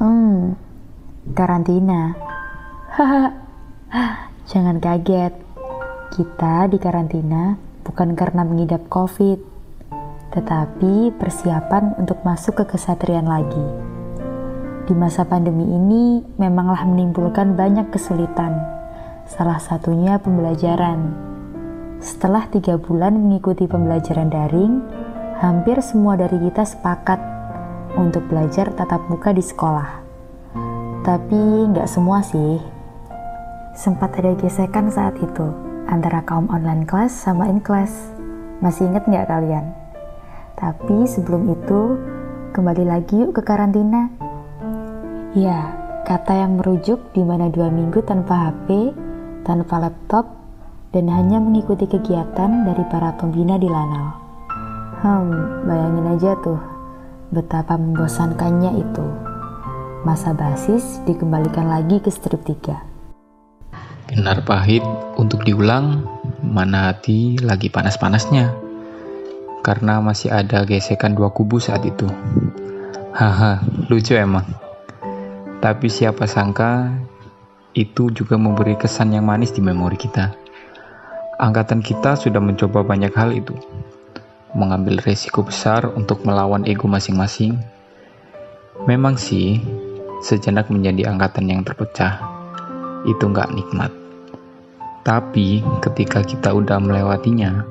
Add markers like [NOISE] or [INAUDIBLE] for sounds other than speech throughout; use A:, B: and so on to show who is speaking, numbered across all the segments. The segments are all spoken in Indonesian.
A: Hmm, karantina. [LAUGHS] Jangan kaget. Kita di karantina bukan karena mengidap COVID, tetapi persiapan untuk masuk ke kesatrian lagi. Di masa pandemi ini memanglah menimbulkan banyak kesulitan, salah satunya pembelajaran. Setelah tiga bulan mengikuti pembelajaran daring, hampir semua dari kita sepakat untuk belajar tatap muka di sekolah. Tapi nggak semua sih. Sempat ada gesekan saat itu antara kaum online class sama in class. Masih inget nggak kalian? Tapi sebelum itu, kembali lagi yuk ke karantina. Ya, kata yang merujuk di mana dua minggu tanpa HP, tanpa laptop, dan hanya mengikuti kegiatan dari para pembina di Lanal. Hmm, bayangin aja tuh, betapa membosankannya itu. Masa basis dikembalikan lagi ke strip 3.
B: Benar pahit untuk diulang, mana hati lagi panas-panasnya. Karena masih ada gesekan dua kubu saat itu. Haha, lucu emang. Tapi siapa sangka itu juga memberi kesan yang manis di memori kita. Angkatan kita sudah mencoba banyak hal itu. Mengambil resiko besar untuk melawan ego masing-masing. Memang sih, sejenak menjadi angkatan yang terpecah. Itu nggak nikmat. Tapi ketika kita udah melewatinya,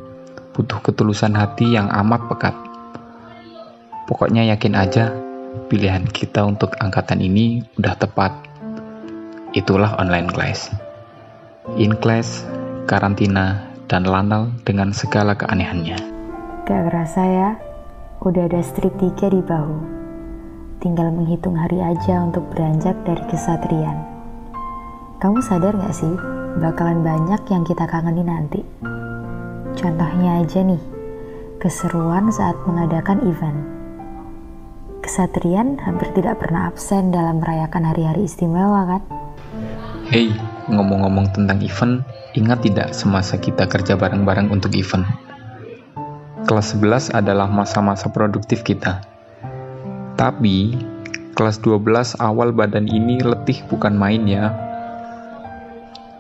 B: butuh ketulusan hati yang amat pekat. Pokoknya yakin aja pilihan kita untuk angkatan ini udah tepat. Itulah online class. In class, karantina, dan lanal dengan segala keanehannya.
A: Gak kerasa ya, udah ada strip 3 di bahu. Tinggal menghitung hari aja untuk beranjak dari kesatrian. Kamu sadar gak sih, bakalan banyak yang kita kangeni nanti. Contohnya aja nih, keseruan saat mengadakan event Kesatrian hampir tidak pernah absen dalam merayakan hari-hari istimewa kan?
B: Hei, ngomong-ngomong tentang event, ingat tidak semasa kita kerja bareng-bareng untuk event? Kelas 11 adalah masa-masa produktif kita. Tapi, kelas 12 awal badan ini letih bukan main ya.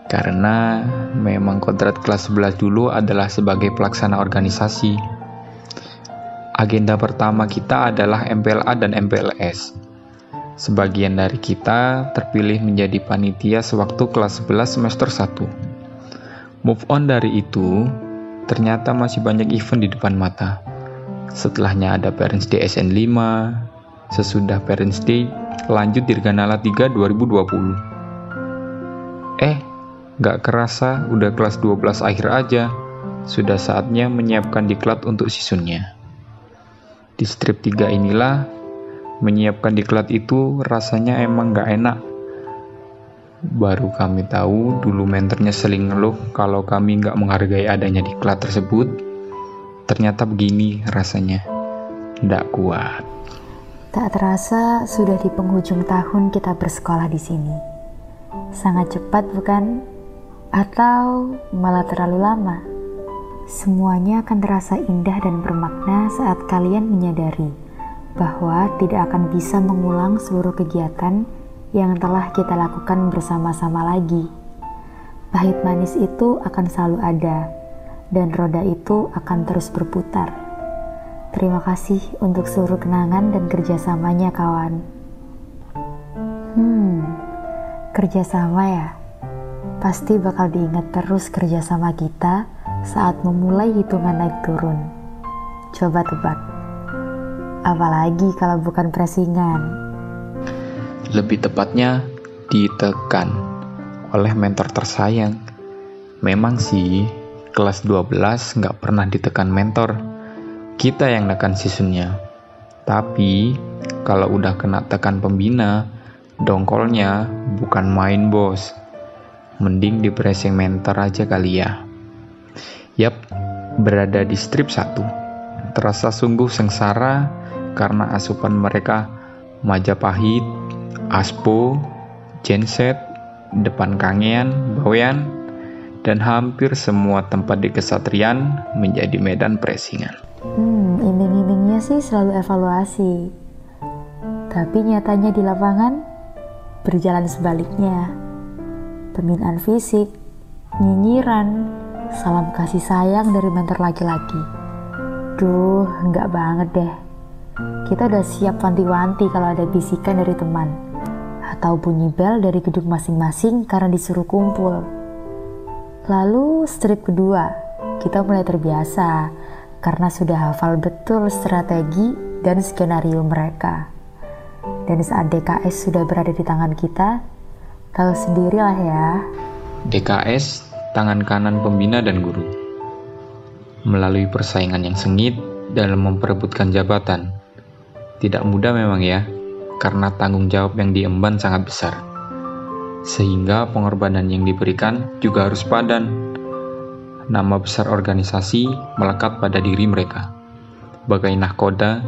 B: Karena memang kodrat kelas 11 dulu adalah sebagai pelaksana organisasi Agenda pertama kita adalah MPLA dan MPLS. Sebagian dari kita terpilih menjadi panitia sewaktu kelas 11 semester 1. Move on dari itu, ternyata masih banyak event di depan mata. Setelahnya ada Parents Day SN 5, sesudah Parents Day lanjut Dirganala 3 2020. Eh, gak kerasa udah kelas 12 akhir aja. Sudah saatnya menyiapkan diklat untuk seasonnya. Di strip 3 inilah, menyiapkan diklat itu rasanya emang gak enak. Baru kami tahu dulu mentornya seling ngeluh kalau kami gak menghargai adanya diklat tersebut. Ternyata begini rasanya. Nggak kuat.
A: Tak terasa sudah di penghujung tahun kita bersekolah di sini. Sangat cepat bukan? Atau malah terlalu lama? Semuanya akan terasa indah dan bermakna saat kalian menyadari bahwa tidak akan bisa mengulang seluruh kegiatan yang telah kita lakukan bersama-sama lagi. Pahit manis itu akan selalu ada, dan roda itu akan terus berputar. Terima kasih untuk seluruh kenangan dan kerjasamanya, kawan. Hmm, kerjasama ya, pasti bakal diingat terus kerjasama kita saat memulai hitungan naik turun. Coba tebak. Apalagi kalau bukan presingan.
B: Lebih tepatnya ditekan oleh mentor tersayang. Memang sih, kelas 12 nggak pernah ditekan mentor. Kita yang nekan seasonnya. Tapi, kalau udah kena tekan pembina, dongkolnya bukan main bos. Mending di pressing mentor aja kali ya. Yap, berada di strip 1. Terasa sungguh sengsara karena asupan mereka Majapahit, Aspo, Genset, Depan Kangean, Bawean, dan hampir semua tempat di kesatrian menjadi medan pressingan.
A: Hmm, iming-imingnya sih selalu evaluasi. Tapi nyatanya di lapangan berjalan sebaliknya. Pembinaan fisik, nyinyiran, salam kasih sayang dari mentor laki-laki. Duh, enggak banget deh. Kita udah siap wanti-wanti kalau ada bisikan dari teman atau bunyi bel dari gedung masing-masing karena disuruh kumpul. Lalu strip kedua, kita mulai terbiasa karena sudah hafal betul strategi dan skenario mereka. Dan saat DKS sudah berada di tangan kita, tahu sendirilah ya.
B: DKS, tangan kanan pembina dan guru. Melalui persaingan yang sengit dalam memperebutkan jabatan. Tidak mudah memang ya, karena tanggung jawab yang diemban sangat besar. Sehingga pengorbanan yang diberikan juga harus padan. Nama besar organisasi melekat pada diri mereka, bagai nahkoda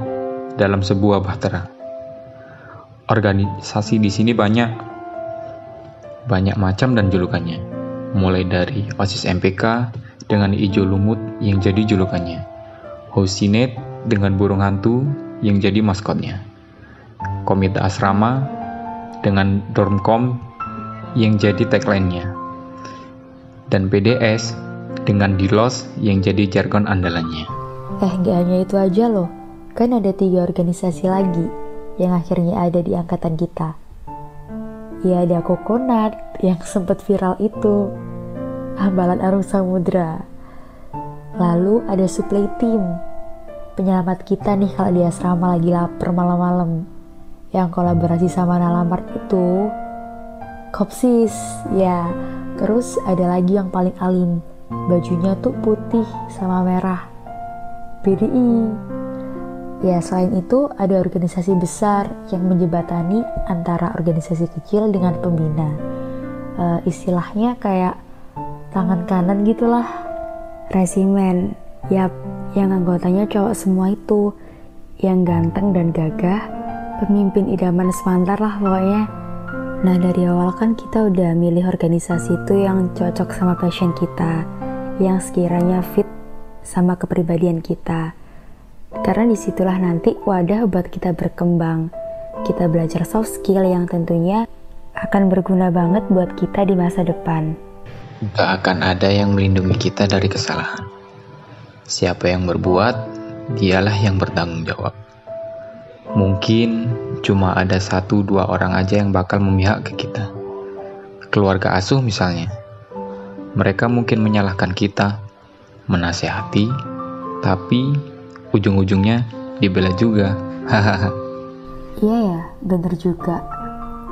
B: dalam sebuah bahtera. Organisasi di sini banyak, banyak macam dan julukannya, mulai dari OSIS MPK dengan hijau lumut yang jadi julukannya, Hosinet dengan burung hantu yang jadi maskotnya, Komite Asrama dengan Dormcom yang jadi tagline-nya, dan PDS dengan Dilos yang jadi jargon andalannya.
A: Eh, gak hanya itu aja loh, kan ada tiga organisasi lagi yang akhirnya ada di angkatan kita. Ya ada Kokonat yang [LAUGHS] sempat viral itu, Hambalan Arung Samudra. Lalu ada Supply Team, penyelamat kita nih kalau di asrama lagi lapar malam-malam. Yang kolaborasi sama Nalamart itu Kopsis, ya. Terus ada lagi yang paling alim, bajunya tuh putih sama merah. BDI. Ya, selain itu ada organisasi besar yang menjebatani antara organisasi kecil dengan pembina. E, istilahnya kayak tangan kanan gitulah. Resimen, yap, yang anggotanya cowok semua itu, yang ganteng dan gagah, pemimpin idaman semantar lah pokoknya. Nah dari awal kan kita udah milih organisasi itu yang cocok sama passion kita, yang sekiranya fit sama kepribadian kita. Karena di situlah nanti wadah buat kita berkembang. Kita belajar soft skill yang tentunya akan berguna banget buat kita di masa depan.
B: Gak akan ada yang melindungi kita dari kesalahan. Siapa yang berbuat, dialah yang bertanggung jawab. Mungkin cuma ada satu dua orang aja yang bakal memihak ke kita. Keluarga asuh misalnya. Mereka mungkin menyalahkan kita, menasehati, tapi ujung-ujungnya dibela juga. Hahaha.
A: Iya ya, bener juga.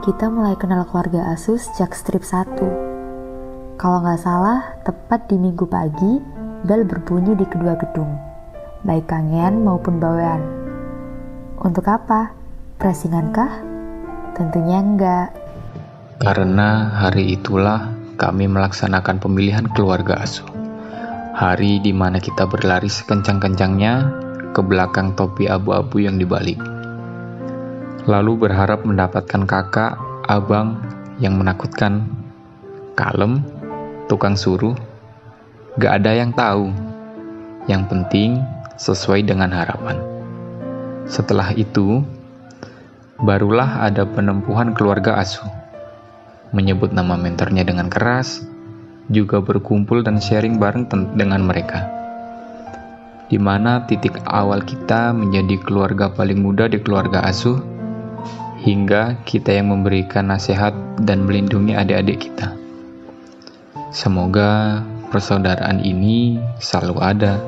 A: Kita mulai kenal keluarga asuh sejak strip 1. Kalau nggak salah, tepat di minggu pagi, bel berbunyi di kedua gedung. Baik kangen maupun bawean. Untuk apa? Pressingankah? Tentunya enggak.
B: Karena hari itulah kami melaksanakan pemilihan keluarga asuh. Hari di mana kita berlari sekencang-kencangnya ke belakang topi abu-abu yang dibalik. Lalu berharap mendapatkan kakak, abang yang menakutkan, kalem, tukang suruh, gak ada yang tahu. Yang penting sesuai dengan harapan. Setelah itu, barulah ada penempuhan keluarga asuh. Menyebut nama mentornya dengan keras, juga berkumpul dan sharing bareng dengan mereka. Di mana titik awal kita menjadi keluarga paling muda di keluarga asuh, hingga kita yang memberikan nasihat dan melindungi adik-adik kita. Semoga persaudaraan ini selalu ada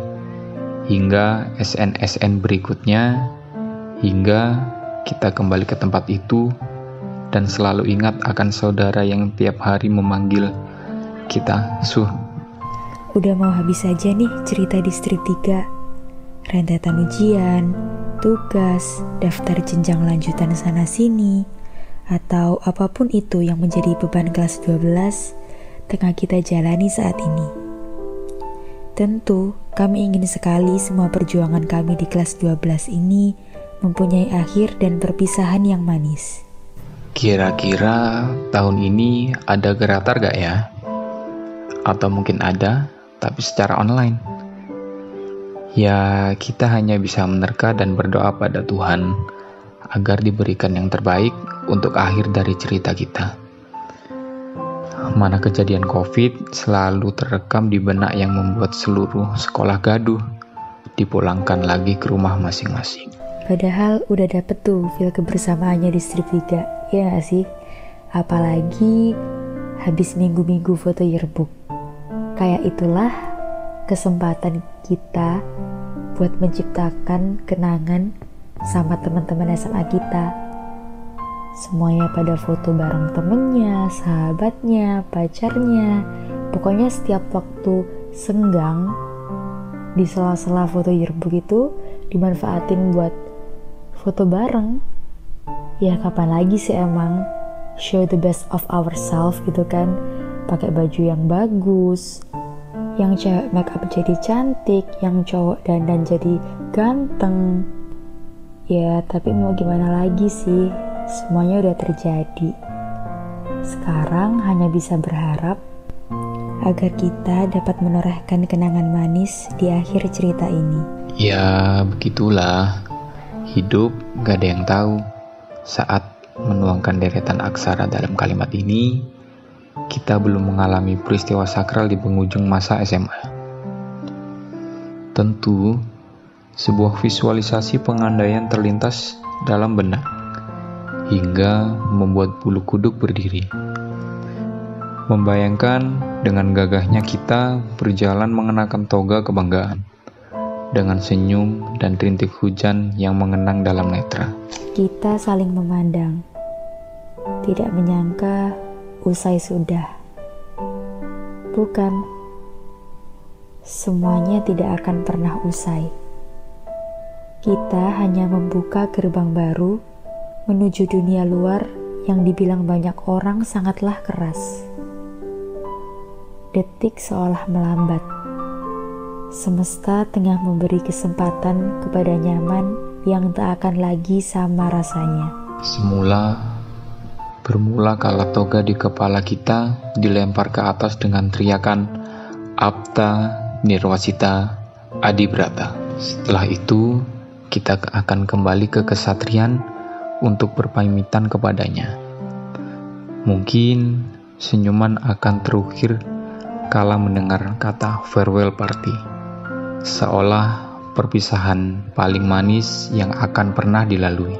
B: hingga SN-SN berikutnya, hingga kita kembali ke tempat itu dan selalu ingat akan saudara yang tiap hari memanggil kita Suh.
A: Udah mau habis aja nih cerita di strip 3. Rentetan ujian, tugas, daftar jenjang lanjutan sana sini, atau apa pun itu yang menjadi beban kelas 12 tengah kita jalani saat ini. Tentu, kami ingin sekali semua perjuangan kami di kelas 12 ini mempunyai akhir dan perpisahan yang manis.
B: Kira-kira tahun ini ada geratar gak ya? Atau mungkin ada, tapi secara online. Ya, kita hanya bisa menerka dan berdoa pada Tuhan agar diberikan yang terbaik untuk akhir dari cerita kita. Mana kejadian COVID selalu terekam di benak yang membuat seluruh sekolah gaduh, dipulangkan lagi ke rumah masing-masing.
A: Padahal udah dapet tuh feel kebersamaannya di strip 3, ya gak sih? Apalagi habis minggu-minggu foto yearbook. Kayak itulah kesempatan kita buat menciptakan kenangan sama teman-teman SMA kita. Semuanya pada foto bareng temennya, sahabatnya, pacarnya. Pokoknya setiap waktu senggang di sela-sela foto yearbook itu dimanfaatin buat foto bareng. Ya kapan lagi sih emang show the best of ourselves gitu kan. Pakai baju yang bagus, yang cewek make up jadi cantik, yang cowok dandan jadi ganteng. Ya, tapi mau gimana lagi sih? Semuanya udah terjadi. Sekarang hanya bisa berharap agar kita dapat menorehkan kenangan manis di akhir cerita ini.
B: Ya, begitulah. Hidup gak ada yang tahu. Saat menuangkan deretan aksara dalam kalimat ini, kita belum mengalami peristiwa sakral di penghujung masa SMA. Tentu, sebuah visualisasi pengandaian terlintas dalam benak hingga membuat bulu kuduk berdiri. Membayangkan dengan gagahnya kita berjalan mengenakan toga kebanggaan dengan senyum dan rintik hujan yang mengenang dalam netra.
A: Kita saling memandang, tidak menyangka usai sudah. Bukan, semuanya tidak akan pernah usai. Kita hanya membuka gerbang baru menuju dunia luar yang dibilang banyak orang sangatlah keras. Detik seolah melambat. Semesta tengah memberi kesempatan kepada nyaman yang tak akan lagi sama rasanya.
B: Semula bermula kala toga di kepala kita dilempar ke atas dengan teriakan Apta Nirwasita Adibrata. Setelah itu, kita akan kembali ke kesatrian untuk berpamitan kepadanya. Mungkin senyuman akan terukir kala mendengar kata farewell party, seolah perpisahan paling manis yang akan pernah dilalui.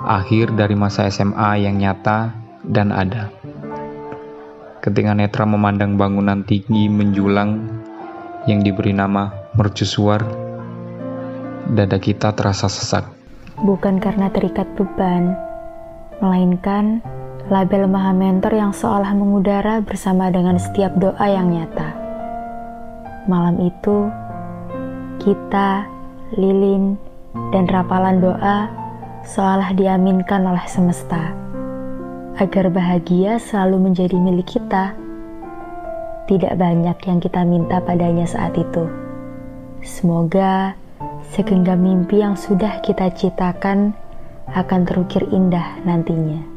B: Akhir dari masa SMA yang nyata dan ada. Ketika Netra memandang bangunan tinggi menjulang yang diberi nama mercusuar dada kita terasa sesak.
A: Bukan karena terikat beban, melainkan label maha mentor yang seolah mengudara bersama dengan setiap doa yang nyata. Malam itu, kita, lilin, dan rapalan doa seolah diaminkan oleh semesta agar bahagia selalu menjadi milik kita. Tidak banyak yang kita minta padanya saat itu. Semoga segenggam mimpi yang sudah kita ciptakan akan terukir indah nantinya.